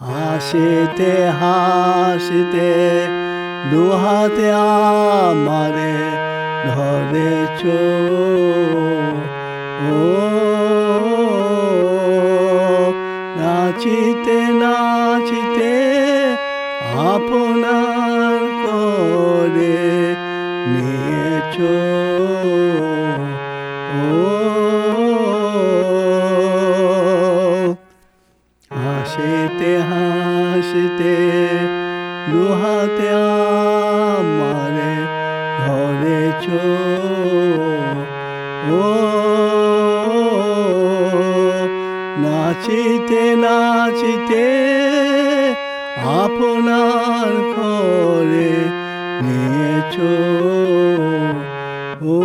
হাসিতে হাসিতে দুহাতে আমারে ধরেছ। ও নাচিতে নাচিতে আপনার করে নিয়েছ। হাসিতে হাসিতে দুহাতে আমারে ধরেছ ও নাচিতে নাচিতে আপনার করে নিয়েছ ও